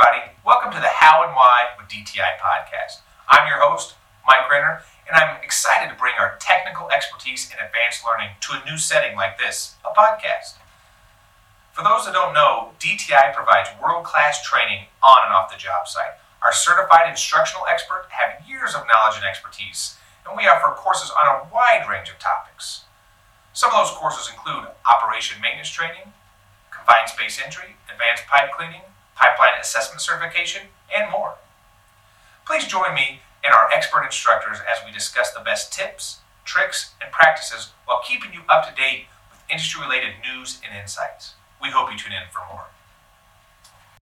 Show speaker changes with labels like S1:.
S1: Welcome to the How and Why with DTI podcast. I'm your host, Mike Renner, and I'm excited to bring our technical expertise in advanced learning to a new setting like this, a podcast. For those that don't know, DTI provides world class training on and off the job site. Our certified instructional experts have years of knowledge and expertise, and we offer courses on a wide range of topics. Some of those courses include operation maintenance training, confined space entry, advanced pipe cleaning, pipeline assessment certification, and more. Please join me and our expert instructors as we discuss the best tips, tricks, and practices while keeping you up to date with industry related news and insights. We hope you tune in for more.